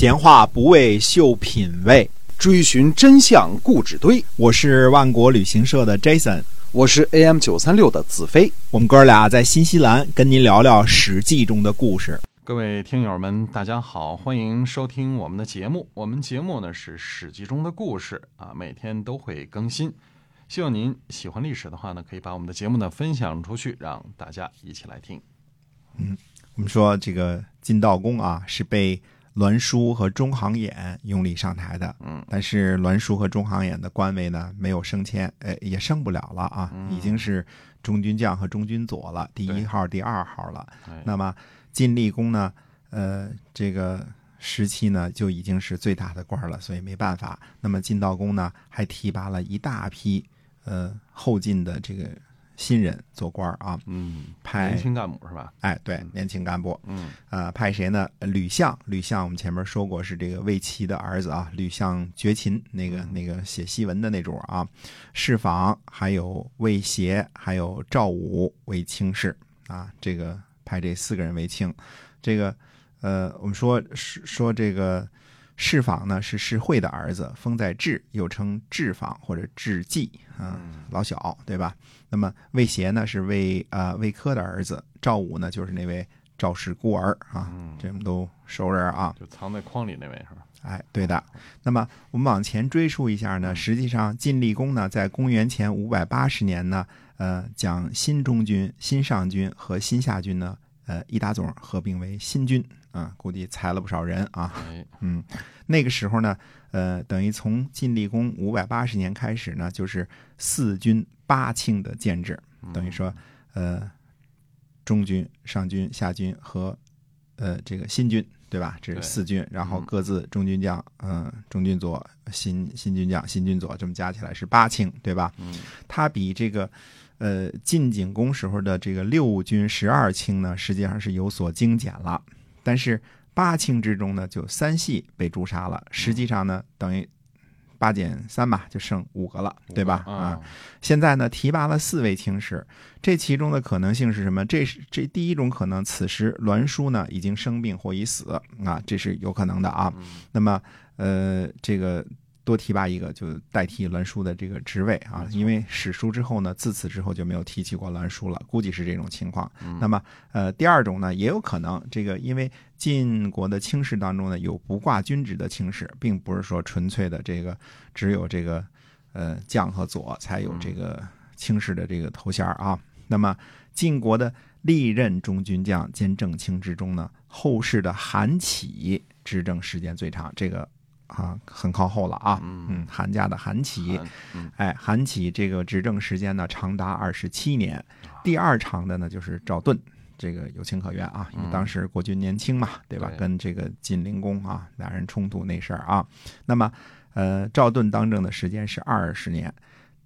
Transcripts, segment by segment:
闲话不为秀品味，追寻真相故纸堆。我是万国旅行社的 Jason，我是 AM 九三六的子飞。我们哥俩在新西兰跟您聊聊《史记》中的故事。各位听友们，大家好，欢迎收听我们的节目。我们节目呢是《史记》中的故事啊，每天都会更新。希望您喜欢历史的话呢，可以把我们的节目呢分享出去，让大家一起来听。嗯，我们说这个晋悼公啊，是被栾书和中行衍拥立上台的。嗯，但是栾书和中行衍的官位呢，没有升迁，呃，也升不了了啊，嗯已经是中军将和中军佐了，第一号、第二号了。哎那么晋厉公呢，呃，这个时期呢就已经是最大的官了，所以没办法。那么晋悼公呢，还提拔了一大批呃后晋的这个新人做官啊，嗯，派年轻干部是吧？哎，对，年轻干部，嗯呃，派谁呢？吕相，吕相我们前面说过是这个魏齐的儿子啊，吕相绝秦，那个那个写檄文的那主啊，侍访，还有魏协，还有赵武为卿士啊，这个派这四个人为卿。这个呃，我们说是说这个侍访呢是释惠的儿子，封在治，又称治访或者治季啊，老小对吧？那么魏协呢是魏啊、魏科的儿子，赵武呢就是那位赵氏孤儿啊，嗯，这们都熟人啊。就藏在筐里那位是吧？哎，对的。那么我们往前追溯一下呢，实际上晋厉公呢，在公元前五百八十年呢，呃，将新中军、新上军和新下军呢，呃，一打总合并为新军啊、估计裁了不少人啊。哎，嗯，那个时候呢，呃，等于从晋厉公五百八十年开始呢，就是四军八卿的建制，等于说，呃，中军、上军、下军和呃这个新军，对吧？这是四军，然后嗯各自中军将，嗯、中军左、新新军将、新军左，这么加起来是八卿，对吧？嗯它比这个呃晋景公时候的这个六军十二卿呢，实际上是有所精简了。但是八卿之中呢，就三系被诛杀了，实际上呢，等于八减三吧，就剩五个了，对吧？啊，现在呢，提拔了四位卿士，这其中的可能性是什么？这是这第一种可能，此时栾书呢已经生病或已死啊，这是有可能的啊。嗯那么，呃，这个多提拔一个，就代替栾书的这个职位啊因为史书之后呢，自此之后就没有提起过栾书了，估计是这种情况。嗯那么，呃，第二种呢，也有可能，这个因为晋国的卿士当中呢，有不挂军职的卿士，并不是说纯粹的这个只有这个呃将和佐才有这个卿士的这个头衔啊。那么晋国的历任中军将兼正卿之中呢，后世的韩起执政时间最长，这个啊很靠后了啊。嗯。嗯，韩家的韩起，韩嗯。哎，韩琦这个执政时间呢长达二十七年，啊。第二长的呢就是赵盾。这个有情可原啊，因为当时国君年轻嘛，对吧？跟这个晋灵公啊俩人冲突那事儿啊，那么呃，赵盾当政的时间是二十年，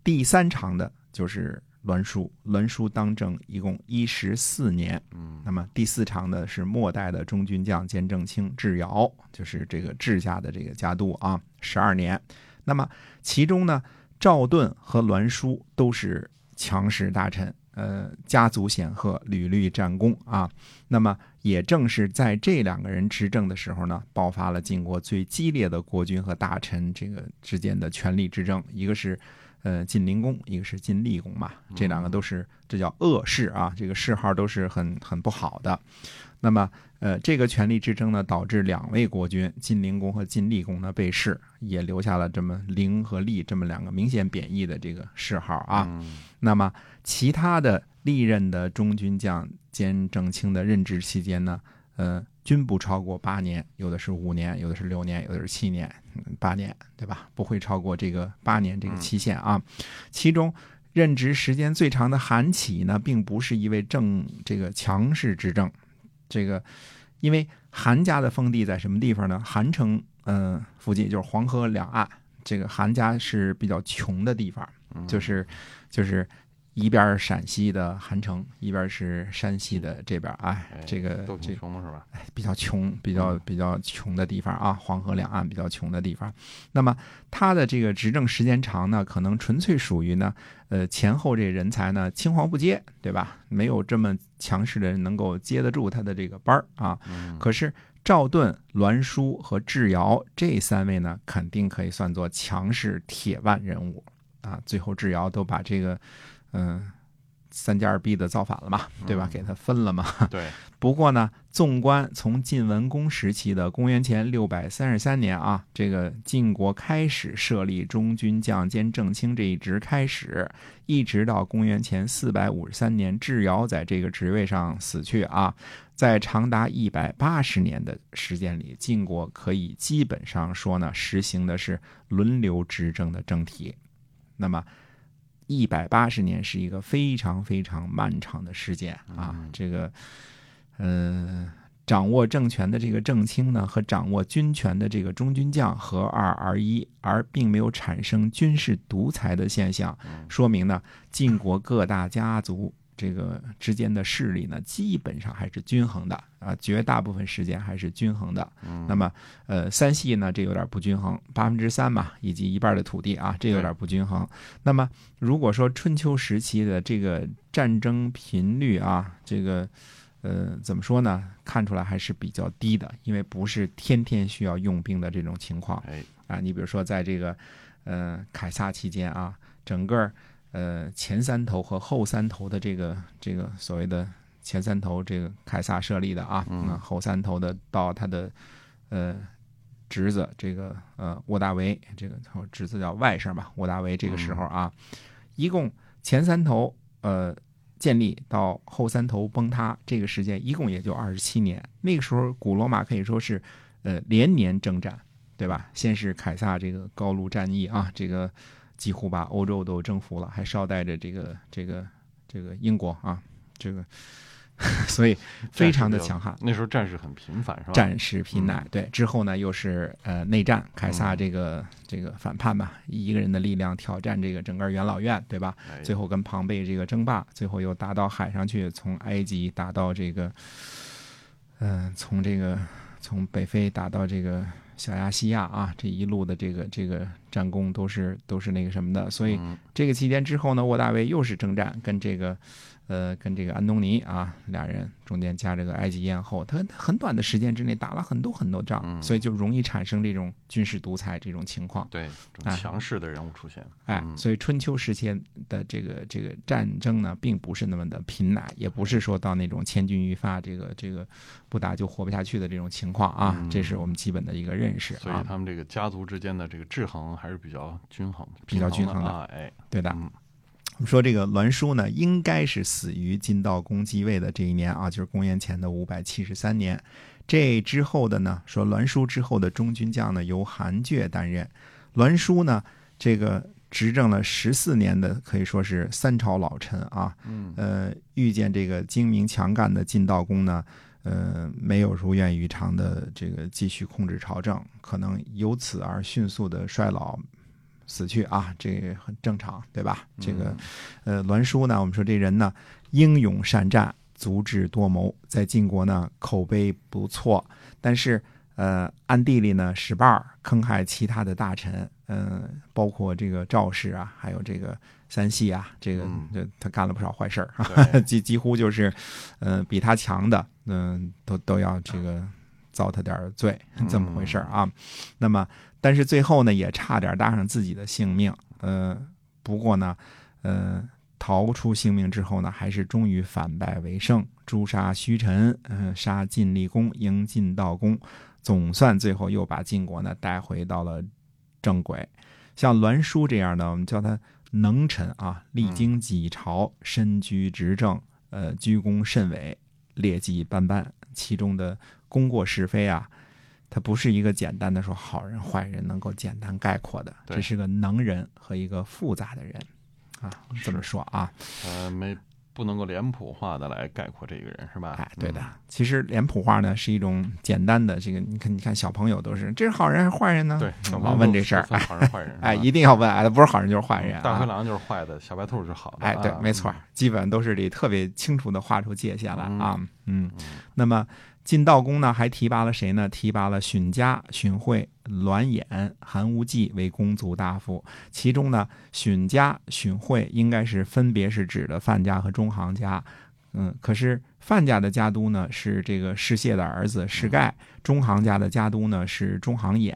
第三长的就是栾书，栾书当政一共一十四年，嗯那么第四场的是末代的中军将兼正卿智瑶，就是这个智家的这个家督啊，十二年。那么其中呢，赵盾和栾书都是强势大臣，呃，家族显赫，屡立战功啊。那么也正是在这两个人执政的时候呢，爆发了晋国最激烈的国君和大臣这个之间的权力之争，一个是。呃，晋灵公，一个是晋厉公嘛，这两个都是这叫恶谥啊，这个谥号都是很很不好的。那么，呃，这个权力之争呢，导致两位国君晋灵公和晋厉公呢被弑，也留下了这么灵和厉这么两个明显贬义的这个谥号啊。嗯那么，其他的历任的中军将兼正卿的任职期间呢，呃，均不超过八年，有的是五年，有的是六年，有的是七年，嗯八年，对吧？不会超过这个八年这个期限啊。其中任职时间最长的韩起呢，并不是一位正这个强势执政，这个因为韩家的封地在什么地方呢？韩城嗯、呃附近，就是黄河两岸。这个韩家是比较穷的地方，嗯就是就是一边儿陕西的韩城，一边是山西的这边儿，哎哎，这个都穷的是吧？比较穷，比较嗯比较穷的地方啊，黄河两岸比较穷的地方。那么他的这个执政时间长呢，可能纯粹属于呢，呃，前后这人才呢青黄不接，对吧？没有这么强势的人能够接得住他的这个班儿啊。嗯可是赵盾、栾书和智瑶这三位呢，肯定可以算作强势铁腕人物啊。最后智瑶都把这个，嗯。三加二 B 的造反了嘛，对吧？给他分了嘛。对。不过呢，纵观从晋文公时期的公元前六百三十三年啊，这个晋国开始设立中军将兼正卿这一职开始，一直到公元前四百五十三年智瑶在这个职位上死去啊，在长达一百八十年的时间里，晋国可以基本上说呢，实行的是轮流执政的政体。那么。一百八十年是一个非常非常漫长的时间啊！这个，呃，掌握政权的这个正卿呢，和掌握军权的这个中军将合二而一，而并没有产生军事独裁的现象，说明呢，晋国各大家族。这个之间的势力呢，基本上还是均衡的啊，绝大部分时间还是均衡的。那么，呃，三系呢，这有点不均衡，八分之三嘛，以及一半的土地啊，这有点不均衡。那么，如果说春秋时期的这个战争频率啊，这个，呃，怎么说呢？看出来还是比较低的，因为不是天天需要用兵的这种情况。哎，啊，你比如说在这个，呃，凯撒期间啊，整个。呃，前三头和后三头的这个这个所谓的前三头，这个凯撒设立的啊，嗯，后三头的到他的呃侄子这个呃沃大维，这个侄子叫外甥吧，沃大维这个时候啊，一共前三头呃建立到后三头崩塌，这个时间一共也就二十七年。那个时候古罗马可以说是呃连年征战，对吧？先是凯撒这个高卢战役啊，这个。几乎把欧洲都征服了，还捎带着这个这个这个英国啊，这个，所以非常的强悍。那时候战事很频繁，是吧？战事频乃，对。之后呢，又是呃内战，凯撒这个这个反叛吧，一个人的力量挑战这个整个元老院，对吧？最后跟庞贝这个争霸，最后又打到海上去，从埃及打到这个，嗯，从这个从北非打到这个。小亚细亚啊，这一路的这个这个战功都是都是那个什么的，所以这个期间之后呢，沃大维又是征战，跟这个。呃，跟这个安东尼啊，俩人中间加这个埃及艳后，他很短的时间之内打了很多很多仗，所以就容易产生这种军事独裁这种情况。对，强势的人物出现。哎，所以春秋时期的这个这个战争呢，并不是那么的频乃，也不是说到那种千钧一发，这个这个不打就活不下去的这种情况啊。这是我们基本的一个认识。所以他们这个家族之间的这个制衡还是比较均衡，比较均衡的。哎，对的。我们说这个栾书呢，应该是死于晋悼公继位的这一年啊，就是公元前的五百七十三年。这之后的呢，说栾书之后的中军将呢，由韩厥担任。栾书呢，这个执政了十四年的，可以说是三朝老臣啊。嗯。呃，遇见这个精明强干的晋悼公呢，呃，没有如愿以偿的这个继续控制朝政，可能由此而迅速的衰老。死去啊，这个很正常，对吧？这个，呃，栾书呢，我们说这人呢，英勇善战，足智多谋，在晋国呢口碑不错。但是，呃，暗地里呢使绊儿，坑害其他的大臣，嗯，包括这个赵氏啊，还有这个三系啊，这个这他干了不少坏事儿，几几乎就是，呃，比他强的，嗯，都都要这个遭他点罪，这么回事啊。那么。但是最后呢，也差点搭上自己的性命。呃，不过呢，呃，逃出性命之后呢，还是终于反败为胜，诛杀虚臣，嗯，杀晋厉公，迎晋悼公，总算最后又把晋国呢带回到了正轨。像栾书这样的，我们叫他能臣啊，历经几朝，身居执政，呃，居功甚伟，劣迹斑斑，其中的功过是非啊。他不是一个简单的说好人坏人能够简单概括的，这是个能人和一个复杂的人，啊，这么说啊，呃，没不能够脸谱化的来概括这个人是吧？哎，对的，其实脸谱化呢是一种简单的这个，你看，你看小朋友都是这是好人还是坏人呢？对，老问这事儿，好人坏人，哎，一定要问，哎，不是好人就是坏人，大灰狼就是坏的，小白兔是好的，哎，对，没错，基本都是得特别清楚的画出界限来啊，嗯，那么。晋悼公呢，还提拔了谁呢？提拔了荀家、荀惠、栾衍、韩无忌为公族大夫。其中呢，荀家、荀惠应该是分别是指的范家和中行家。嗯，可是范家的家督呢是这个世燮的儿子世盖，中行家的家督呢是中行衍。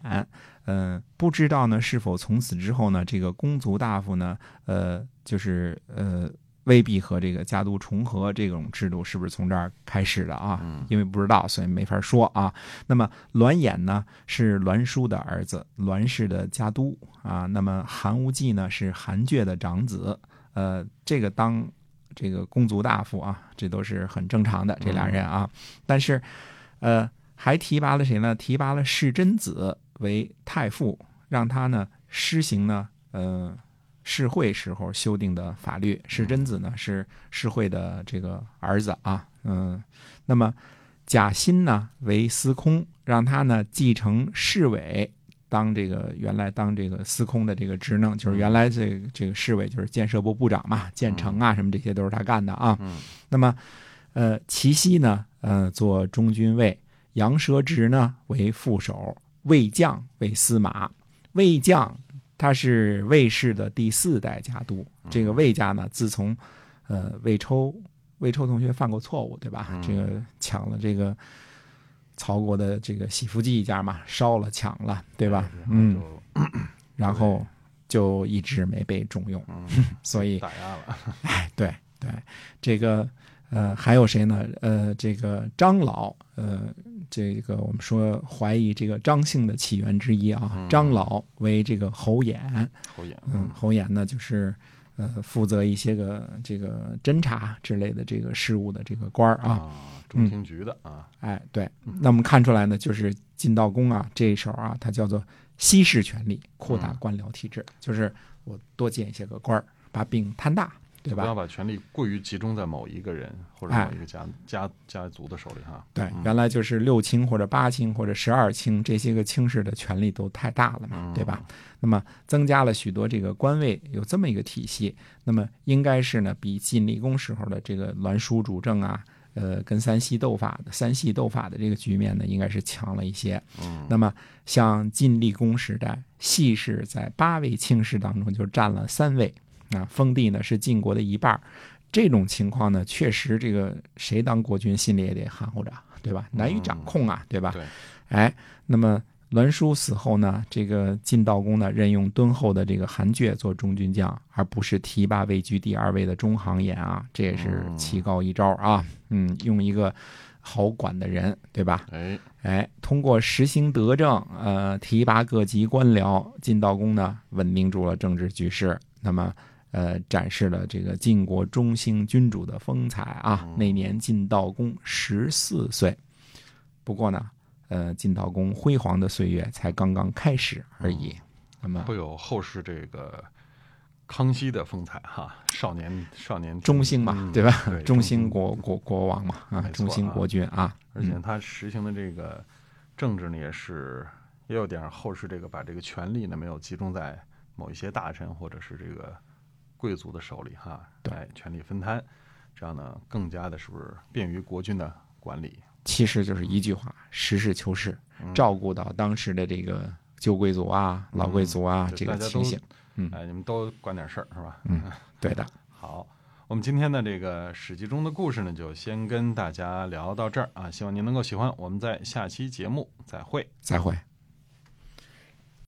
嗯，不知道呢是否从此之后呢，这个公族大夫呢，呃，就是呃。未必和这个家督重合这种制度是不是从这儿开始的啊？因为不知道，所以没法说啊。那么栾衍呢是栾书的儿子，栾氏的家督啊。那么韩无忌呢是韩厥的长子，呃，这个当这个公族大夫啊，这都是很正常的这俩人啊。但是，呃，还提拔了谁呢？提拔了世贞子为太傅，让他呢施行呢，呃。世会时候修订的法律，世贞子呢是世会的这个儿子啊，嗯，那么贾欣呢为司空，让他呢继承侍卫，当这个原来当这个司空的这个职能，就是原来这这个侍卫就是建设部部长嘛，建成啊什么这些都是他干的啊。那么，呃，齐熙呢，呃，做中军尉，杨蛇直呢为副手，魏将为司马，魏将。他是魏氏的第四代家督。这个魏家呢，自从，呃，魏抽魏抽同学犯过错误，对吧？这个抢了这个曹国的这个洗福记一家嘛，烧了抢了，对吧？嗯，然后 就一直没被重用，所以打压了。哎，对对，这个呃，还有谁呢？呃，这个张老，呃。这个我们说怀疑这个张姓的起源之一啊，张老为这个侯衍，侯衍，嗯，侯衍呢就是呃负责一些个这个侦查之类的这个事务的这个官儿啊，中情局的啊，哎对，那我们看出来呢，就是晋道公啊这一手啊，他叫做稀释权力，扩大官僚体制，就是我多建一些个官儿，把饼摊大。对吧？不要把权力过于集中在某一个人或者某一个家家家族的手里哈。对，原来就是六卿或者八卿或者十二卿这些个卿士的权力都太大了嘛，对吧？那么增加了许多这个官位，有这么一个体系，那么应该是呢，比晋厉公时候的这个栾书主政啊，呃，跟三系斗法的三系斗法的这个局面呢，应该是强了一些。嗯。那么像晋厉公时代，系氏在八位卿士当中就占了三位。啊，封地呢是晋国的一半这种情况呢，确实这个谁当国君心里也得含糊着，对吧？难以掌控啊，对吧？对。哎，那么栾书死后呢，这个晋悼公呢任用敦厚的这个韩厥做中军将，而不是提拔位居第二位的中行衍啊，这也是棋高一招啊。嗯，用一个好管的人，对吧？哎哎，通过实行德政，呃，提拔各级官僚，晋悼公呢稳定住了政治局势。那么。呃，展示了这个晋国中兴君主的风采啊！那年晋悼公十四岁，不过呢，呃，晋悼公辉煌的岁月才刚刚开始而已。那么会有后世这个康熙的风采哈，少年少年中兴嘛，对吧？中兴国国国王嘛，啊，中兴国君啊。而且他实行的这个政治呢，也是也有点后世这个把这个权力呢没有集中在某一些大臣或者是这个。贵族的手里哈，对，权力分摊，这样呢，更加的是不是便于国君的管理？其实就是一句话，实事求是，照顾到当时的这个旧贵族啊、老贵族啊这个情形。嗯，哎，你们都管点事儿是吧？嗯，对的。好，我们今天的这个史记中的故事呢，就先跟大家聊到这儿啊，希望您能够喜欢。我们在下期节目再会，再会。